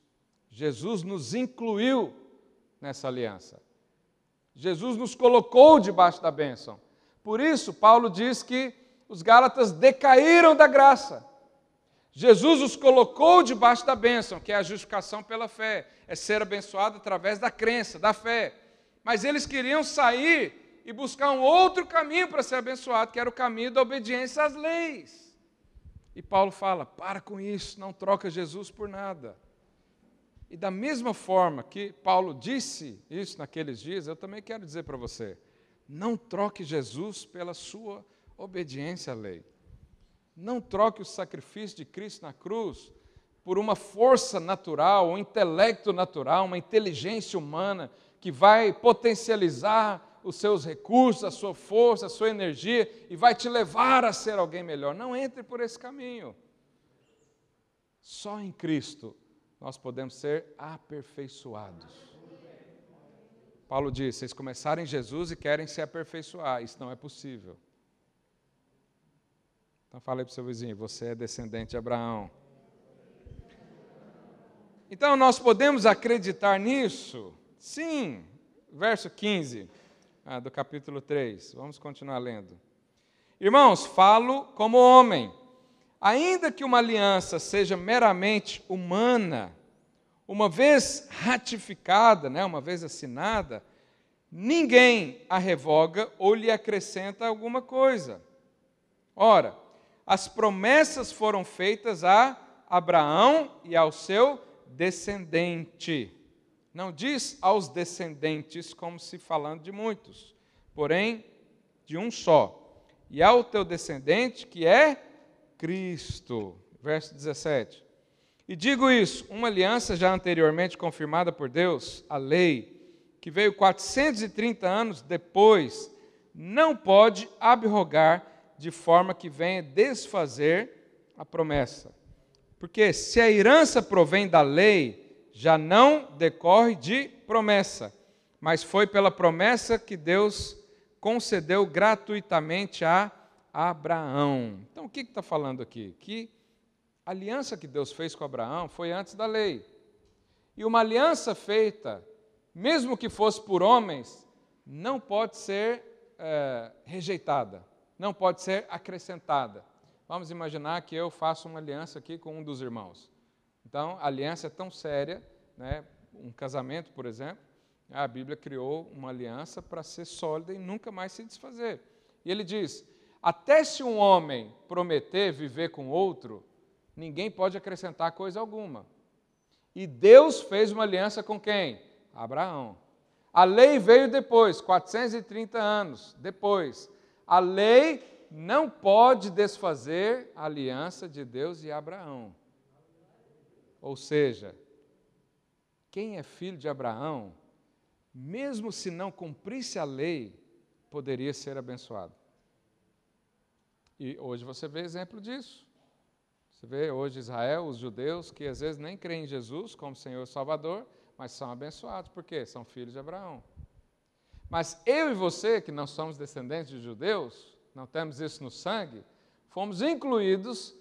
Jesus nos incluiu nessa aliança. Jesus nos colocou debaixo da bênção. Por isso, Paulo diz que os Gálatas decaíram da graça. Jesus os colocou debaixo da bênção, que é a justificação pela fé, é ser abençoado através da crença, da fé. Mas eles queriam sair e buscar um outro caminho para ser abençoado, que era o caminho da obediência às leis. E Paulo fala: para com isso, não troca Jesus por nada. E da mesma forma que Paulo disse isso naqueles dias, eu também quero dizer para você: não troque Jesus pela sua obediência à lei. Não troque o sacrifício de Cristo na cruz por uma força natural, um intelecto natural, uma inteligência humana que vai potencializar os seus recursos, a sua força, a sua energia e vai te levar a ser alguém melhor. Não entre por esse caminho. Só em Cristo nós podemos ser aperfeiçoados. Paulo diz: vocês começaram em Jesus e querem se aperfeiçoar. Isso não é possível. Então falei para o seu vizinho: você é descendente de Abraão. Então nós podemos acreditar nisso Sim, verso 15 ah, do capítulo 3. Vamos continuar lendo. Irmãos, falo como homem. Ainda que uma aliança seja meramente humana, uma vez ratificada, né, uma vez assinada, ninguém a revoga ou lhe acrescenta alguma coisa. Ora, as promessas foram feitas a Abraão e ao seu descendente. Não diz aos descendentes, como se falando de muitos, porém de um só. E ao teu descendente, que é Cristo. Verso 17. E digo isso, uma aliança já anteriormente confirmada por Deus, a lei, que veio 430 anos depois, não pode abrogar de forma que venha desfazer a promessa. Porque se a herança provém da lei, já não decorre de promessa, mas foi pela promessa que Deus concedeu gratuitamente a Abraão. Então, o que está falando aqui? Que a aliança que Deus fez com Abraão foi antes da lei. E uma aliança feita, mesmo que fosse por homens, não pode ser é, rejeitada, não pode ser acrescentada. Vamos imaginar que eu faço uma aliança aqui com um dos irmãos. Então, a aliança é tão séria, né, um casamento, por exemplo, a Bíblia criou uma aliança para ser sólida e nunca mais se desfazer. E ele diz: até se um homem prometer viver com outro, ninguém pode acrescentar coisa alguma. E Deus fez uma aliança com quem? Abraão. A lei veio depois, 430 anos depois. A lei não pode desfazer a aliança de Deus e Abraão. Ou seja, quem é filho de Abraão, mesmo se não cumprisse a lei, poderia ser abençoado. E hoje você vê exemplo disso. Você vê hoje Israel, os judeus, que às vezes nem creem em Jesus como Senhor e Salvador, mas são abençoados, porque são filhos de Abraão. Mas eu e você, que não somos descendentes de judeus, não temos isso no sangue, fomos incluídos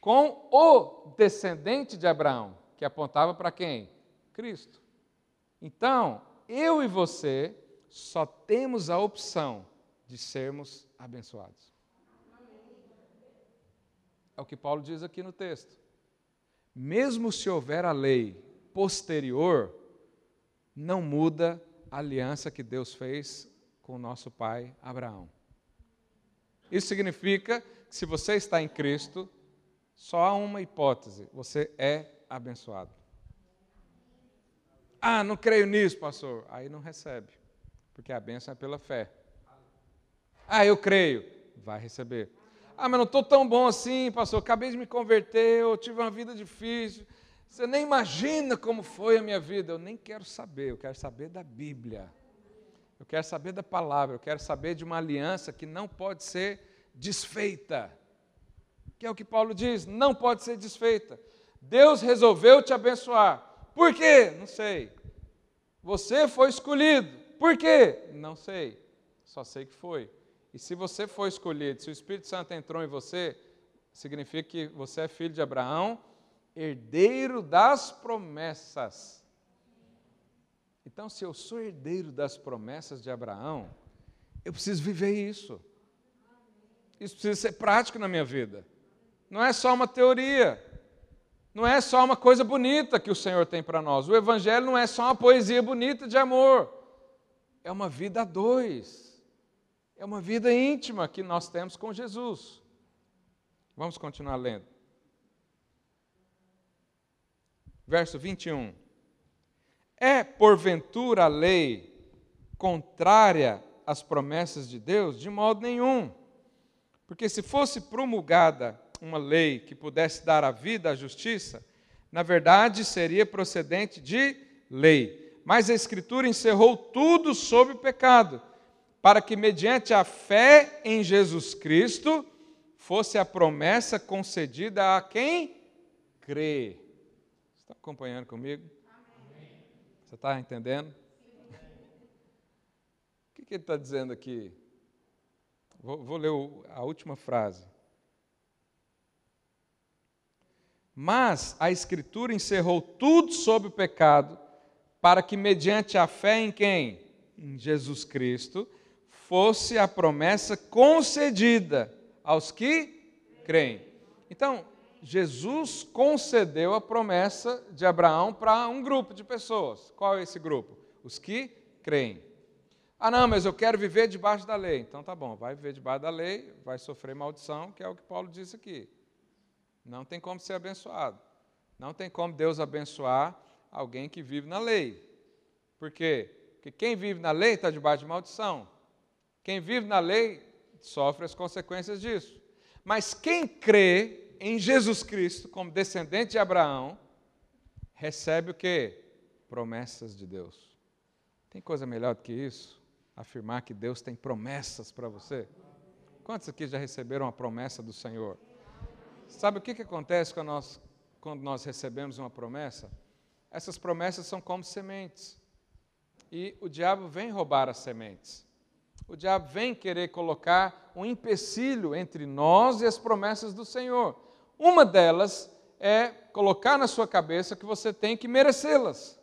com o descendente de Abraão, que apontava para quem? Cristo. Então, eu e você só temos a opção de sermos abençoados. É o que Paulo diz aqui no texto. Mesmo se houver a lei posterior, não muda a aliança que Deus fez com o nosso pai Abraão. Isso significa que se você está em Cristo, só há uma hipótese: você é abençoado. Ah, não creio nisso, pastor. Aí não recebe, porque a bênção é pela fé. Ah, eu creio. Vai receber. Ah, mas não estou tão bom assim, pastor. Acabei de me converter, eu tive uma vida difícil. Você nem imagina como foi a minha vida. Eu nem quero saber, eu quero saber da Bíblia. Eu quero saber da palavra, eu quero saber de uma aliança que não pode ser desfeita. Que é o que Paulo diz, não pode ser desfeita. Deus resolveu te abençoar. Por quê? Não sei. Você foi escolhido. Por quê? Não sei. Só sei que foi. E se você foi escolhido, se o Espírito Santo entrou em você, significa que você é filho de Abraão, herdeiro das promessas. Então, se eu sou herdeiro das promessas de Abraão, eu preciso viver isso. Isso precisa ser prático na minha vida. Não é só uma teoria. Não é só uma coisa bonita que o Senhor tem para nós. O Evangelho não é só uma poesia bonita de amor. É uma vida a dois. É uma vida íntima que nós temos com Jesus. Vamos continuar lendo. Verso 21. É porventura a lei contrária às promessas de Deus? De modo nenhum. Porque se fosse promulgada uma lei que pudesse dar a vida à justiça, na verdade seria procedente de lei. Mas a Escritura encerrou tudo sobre o pecado, para que, mediante a fé em Jesus Cristo, fosse a promessa concedida a quem crê. Você está acompanhando comigo? Você está entendendo? O que, que ele está dizendo aqui? Vou, vou ler a última frase. Mas a Escritura encerrou tudo sobre o pecado, para que, mediante a fé em quem? Em Jesus Cristo, fosse a promessa concedida aos que creem. Então, Jesus concedeu a promessa de Abraão para um grupo de pessoas. Qual é esse grupo? Os que creem. Ah, não, mas eu quero viver debaixo da lei. Então tá bom, vai viver debaixo da lei, vai sofrer maldição, que é o que Paulo disse aqui. Não tem como ser abençoado. Não tem como Deus abençoar alguém que vive na lei. Por quê? Porque quem vive na lei está debaixo de maldição. Quem vive na lei sofre as consequências disso. Mas quem crê em Jesus Cristo, como descendente de Abraão, recebe o que? Promessas de Deus. Tem coisa melhor do que isso? Afirmar que Deus tem promessas para você? Quantos aqui já receberam a promessa do Senhor? Sabe o que, que acontece quando nós, quando nós recebemos uma promessa? Essas promessas são como sementes. E o diabo vem roubar as sementes. O diabo vem querer colocar um empecilho entre nós e as promessas do Senhor. Uma delas é colocar na sua cabeça que você tem que merecê-las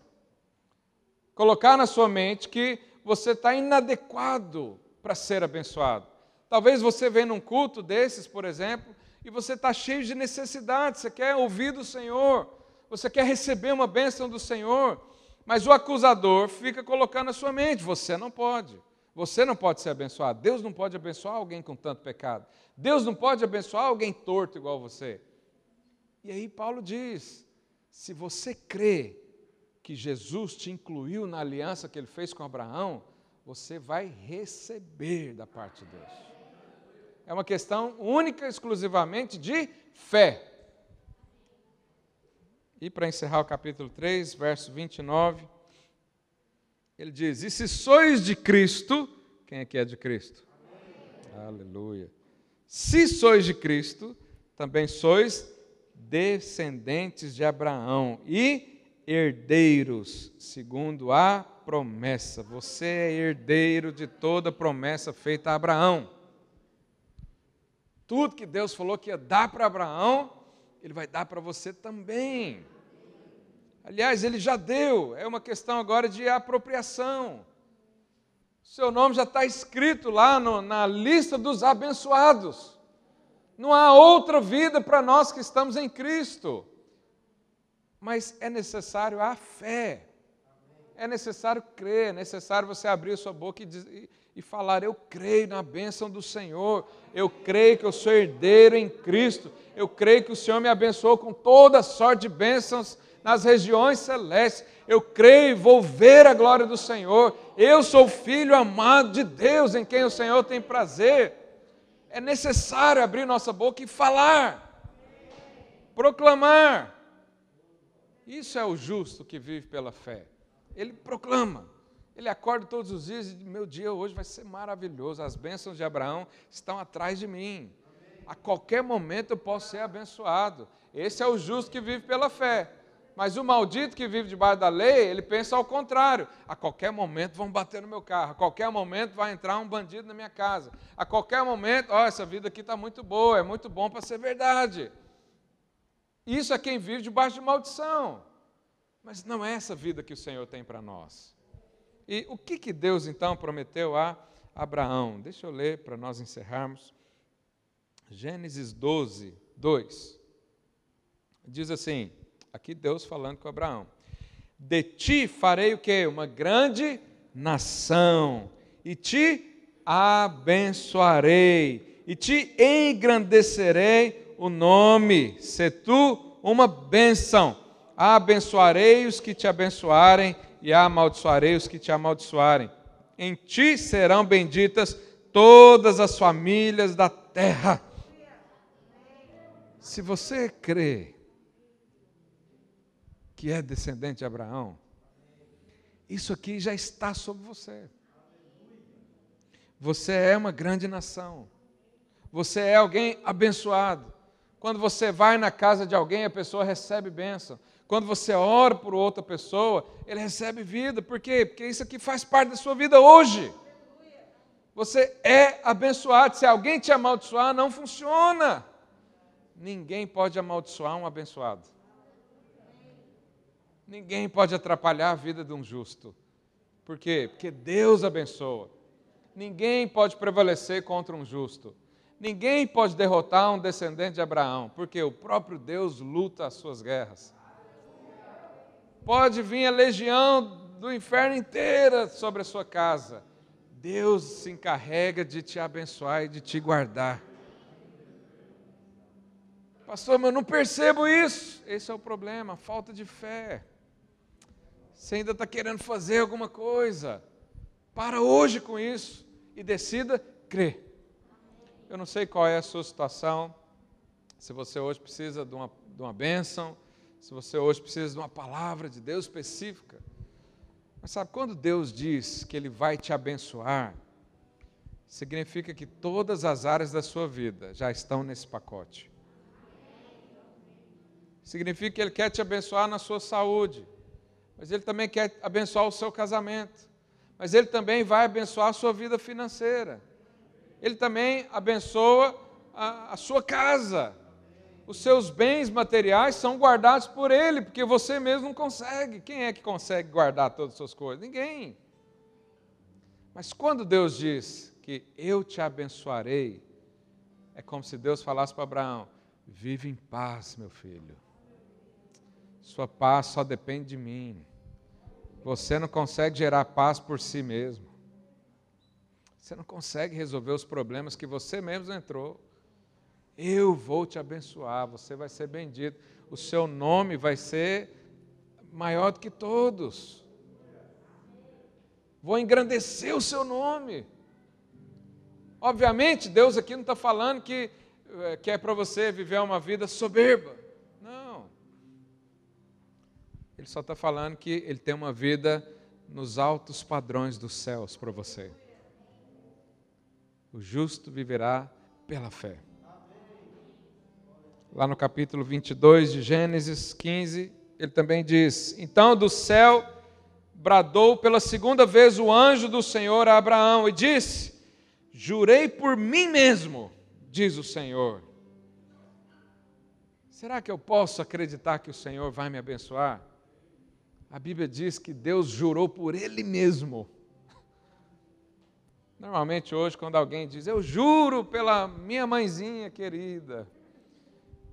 colocar na sua mente que você está inadequado para ser abençoado. Talvez você venha num culto desses, por exemplo, e você está cheio de necessidade, você quer ouvir do Senhor, você quer receber uma bênção do Senhor, mas o acusador fica colocando na sua mente: você não pode, você não pode ser abençoado, Deus não pode abençoar alguém com tanto pecado, Deus não pode abençoar alguém torto igual você. E aí Paulo diz: se você crê que Jesus te incluiu na aliança que ele fez com Abraão, você vai receber da parte de Deus. É uma questão única, exclusivamente de fé. E para encerrar o capítulo 3, verso 29, ele diz: E se sois de Cristo, quem aqui é de Cristo? Amém. Aleluia. Se sois de Cristo, também sois descendentes de Abraão e herdeiros segundo a promessa. Você é herdeiro de toda promessa feita a Abraão. Tudo que Deus falou que ia dar para Abraão, Ele vai dar para você também. Aliás, Ele já deu, é uma questão agora de apropriação. Seu nome já está escrito lá no, na lista dos abençoados. Não há outra vida para nós que estamos em Cristo mas é necessário a fé. É necessário crer, é necessário você abrir sua boca e, dizer, e falar: Eu creio na bênção do Senhor, eu creio que eu sou herdeiro em Cristo, eu creio que o Senhor me abençoou com toda sorte de bênçãos nas regiões celestes, eu creio e vou ver a glória do Senhor, eu sou filho amado de Deus em quem o Senhor tem prazer. É necessário abrir nossa boca e falar, proclamar. Isso é o justo que vive pela fé. Ele proclama. Ele acorda todos os dias e diz: Meu dia hoje vai ser maravilhoso. As bênçãos de Abraão estão atrás de mim. A qualquer momento eu posso ser abençoado. Esse é o justo que vive pela fé. Mas o maldito que vive debaixo da lei, ele pensa ao contrário. A qualquer momento vão bater no meu carro. A qualquer momento vai entrar um bandido na minha casa. A qualquer momento, ó, oh, essa vida aqui está muito boa, é muito bom para ser verdade. Isso é quem vive debaixo de maldição. Mas não é essa vida que o Senhor tem para nós. E o que, que Deus então prometeu a Abraão? Deixa eu ler para nós encerrarmos. Gênesis 12, 2. Diz assim: aqui Deus falando com Abraão: De ti farei o que? Uma grande nação, e te abençoarei, e te engrandecerei o nome, se tu uma bênção. Abençoarei os que te abençoarem e amaldiçoarei os que te amaldiçoarem. Em ti serão benditas todas as famílias da terra. Se você crê que é descendente de Abraão, isso aqui já está sobre você. Você é uma grande nação. Você é alguém abençoado. Quando você vai na casa de alguém, a pessoa recebe bênção. Quando você ora por outra pessoa, ele recebe vida. Por quê? Porque isso aqui faz parte da sua vida hoje. Você é abençoado. Se alguém te amaldiçoar, não funciona. Ninguém pode amaldiçoar um abençoado. Ninguém pode atrapalhar a vida de um justo. Por quê? Porque Deus abençoa. Ninguém pode prevalecer contra um justo. Ninguém pode derrotar um descendente de Abraão, porque o próprio Deus luta as suas guerras. Pode vir a legião do inferno inteira sobre a sua casa. Deus se encarrega de te abençoar e de te guardar. Pastor, mas eu não percebo isso. Esse é o problema, falta de fé. Você ainda está querendo fazer alguma coisa. Para hoje com isso e decida crer. Eu não sei qual é a sua situação, Se você hoje precisa de uma, de uma bênção, se você hoje precisa de uma palavra de Deus específica. Mas sabe, quando Deus diz que Ele vai te abençoar, significa que todas as áreas da sua vida já estão nesse pacote. Significa que Ele quer te abençoar na sua saúde, mas Ele também quer abençoar o seu casamento, mas Ele também vai abençoar a sua vida financeira. Ele também abençoa a, a sua casa, os seus bens materiais são guardados por Ele, porque você mesmo não consegue. Quem é que consegue guardar todas as suas coisas? Ninguém. Mas quando Deus diz que eu te abençoarei, é como se Deus falasse para Abraão: vive em paz, meu filho. Sua paz só depende de mim. Você não consegue gerar paz por si mesmo. Você não consegue resolver os problemas que você mesmo entrou. Eu vou te abençoar, você vai ser bendito, o seu nome vai ser maior do que todos. Vou engrandecer o seu nome. Obviamente, Deus aqui não está falando que, eh, que é para você viver uma vida soberba. Não. Ele só está falando que Ele tem uma vida nos altos padrões dos céus para você. O justo viverá pela fé lá no capítulo 22 de Gênesis 15, ele também diz: Então do céu bradou pela segunda vez o anjo do Senhor a Abraão e disse: Jurei por mim mesmo, diz o Senhor. Será que eu posso acreditar que o Senhor vai me abençoar? A Bíblia diz que Deus jurou por Ele mesmo. Normalmente hoje, quando alguém diz, eu juro pela minha mãezinha querida,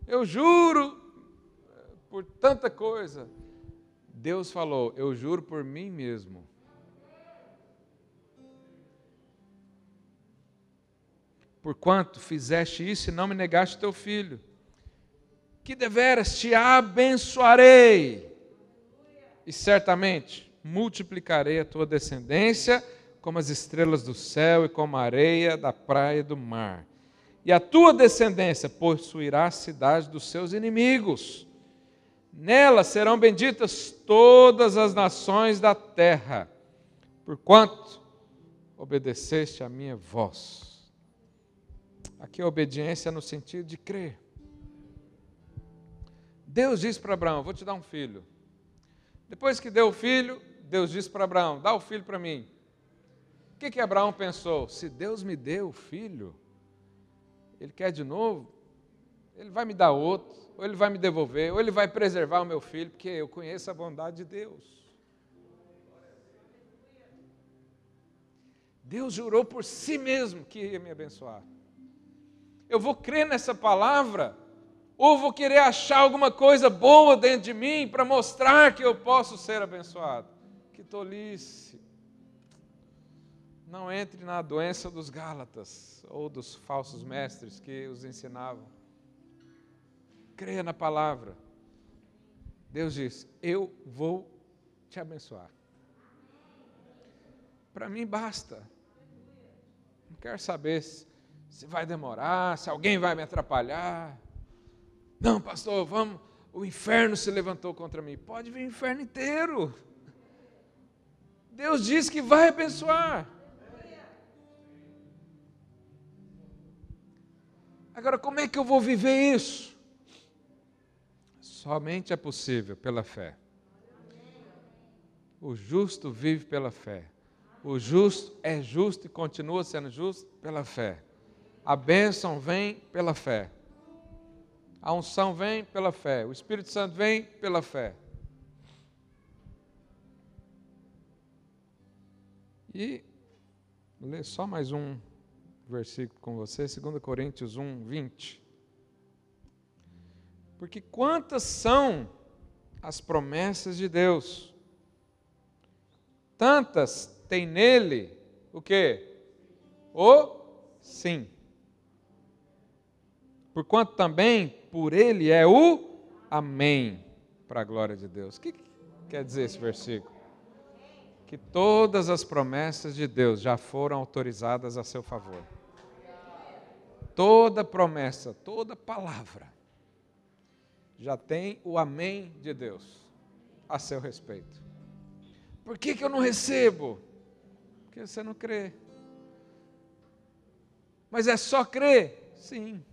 eu juro por tanta coisa. Deus falou: Eu juro por mim mesmo. Porquanto fizeste isso e não me negaste teu filho, que deveras te abençoarei, e certamente multiplicarei a tua descendência como as estrelas do céu e como a areia da praia e do mar e a tua descendência possuirá a cidade dos seus inimigos. Nela serão benditas todas as nações da terra, porquanto obedeceste a minha voz. Aqui a obediência no sentido de crer. Deus disse para Abraão: Vou te dar um filho. Depois que deu o filho, Deus disse para Abraão: Dá o filho para mim. O que, que Abraão pensou? Se Deus me deu o filho, ele quer de novo, ele vai me dar outro, ou ele vai me devolver, ou ele vai preservar o meu filho, porque eu conheço a bondade de Deus. Deus jurou por si mesmo que ia me abençoar. Eu vou crer nessa palavra, ou vou querer achar alguma coisa boa dentro de mim para mostrar que eu posso ser abençoado. Que tolice. Não entre na doença dos Gálatas ou dos falsos mestres que os ensinavam. Creia na palavra. Deus diz: Eu vou te abençoar. Para mim basta. Não quero saber se, vai demorar, se alguém vai me atrapalhar. Não, pastor, vamos. O inferno se levantou contra mim. Pode vir o inferno inteiro. Deus diz que vai abençoar. Agora, como é que eu vou viver isso? Somente é possível pela fé. O justo vive pela fé. O justo é justo e continua sendo justo pela fé. A bênção vem pela fé. A unção vem pela fé. O Espírito Santo vem pela fé. E ler só mais um versículo com você, 2 Coríntios 1, 20. Porque quantas são as promessas de Deus? Tantas tem nele o que? O sim. Porquanto também por ele é o amém, para a glória de Deus. O que quer dizer esse versículo? Que todas as promessas de Deus já foram autorizadas a seu favor toda promessa, toda palavra já tem o amém de Deus a seu respeito. Por que, que eu não recebo? Porque você não crê. Mas é só crer? Sim.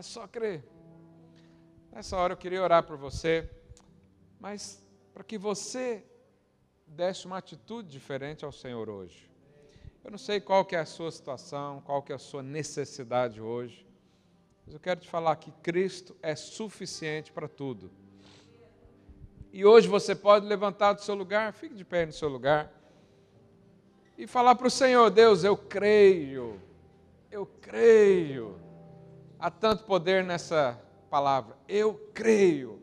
É só crer. Nessa hora eu queria orar por você, mas para que você desse uma atitude diferente ao Senhor hoje. Eu não sei qual que é a sua situação, qual que é a sua necessidade hoje, mas eu quero te falar que Cristo é suficiente para tudo. E hoje você pode levantar do seu lugar, fique de pé no seu lugar, e falar para o Senhor: Deus, eu creio, eu creio. Há tanto poder nessa palavra. Eu creio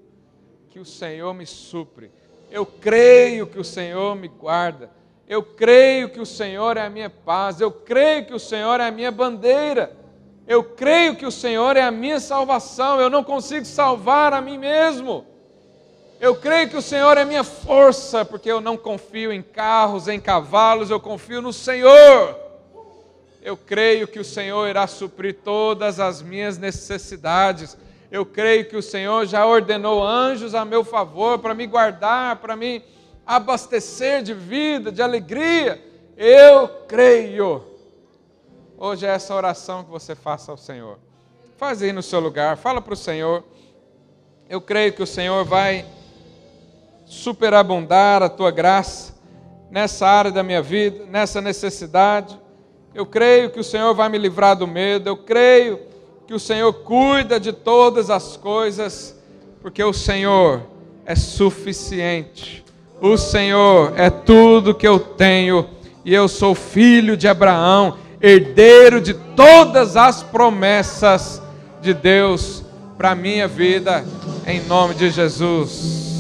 que o Senhor me supre. Eu creio que o Senhor me guarda. Eu creio que o Senhor é a minha paz. Eu creio que o Senhor é a minha bandeira. Eu creio que o Senhor é a minha salvação. Eu não consigo salvar a mim mesmo. Eu creio que o Senhor é minha força, porque eu não confio em carros, em cavalos, eu confio no Senhor. Eu creio que o Senhor irá suprir todas as minhas necessidades. Eu creio que o Senhor já ordenou anjos a meu favor para me guardar, para me abastecer de vida, de alegria. Eu creio. Hoje é essa oração que você faça ao Senhor. Faz aí no seu lugar, fala para o Senhor. Eu creio que o Senhor vai superabundar a tua graça nessa área da minha vida, nessa necessidade. Eu creio que o Senhor vai me livrar do medo, eu creio que o Senhor cuida de todas as coisas, porque o Senhor é suficiente. O Senhor é tudo que eu tenho e eu sou filho de Abraão, herdeiro de todas as promessas de Deus para minha vida, em nome de Jesus.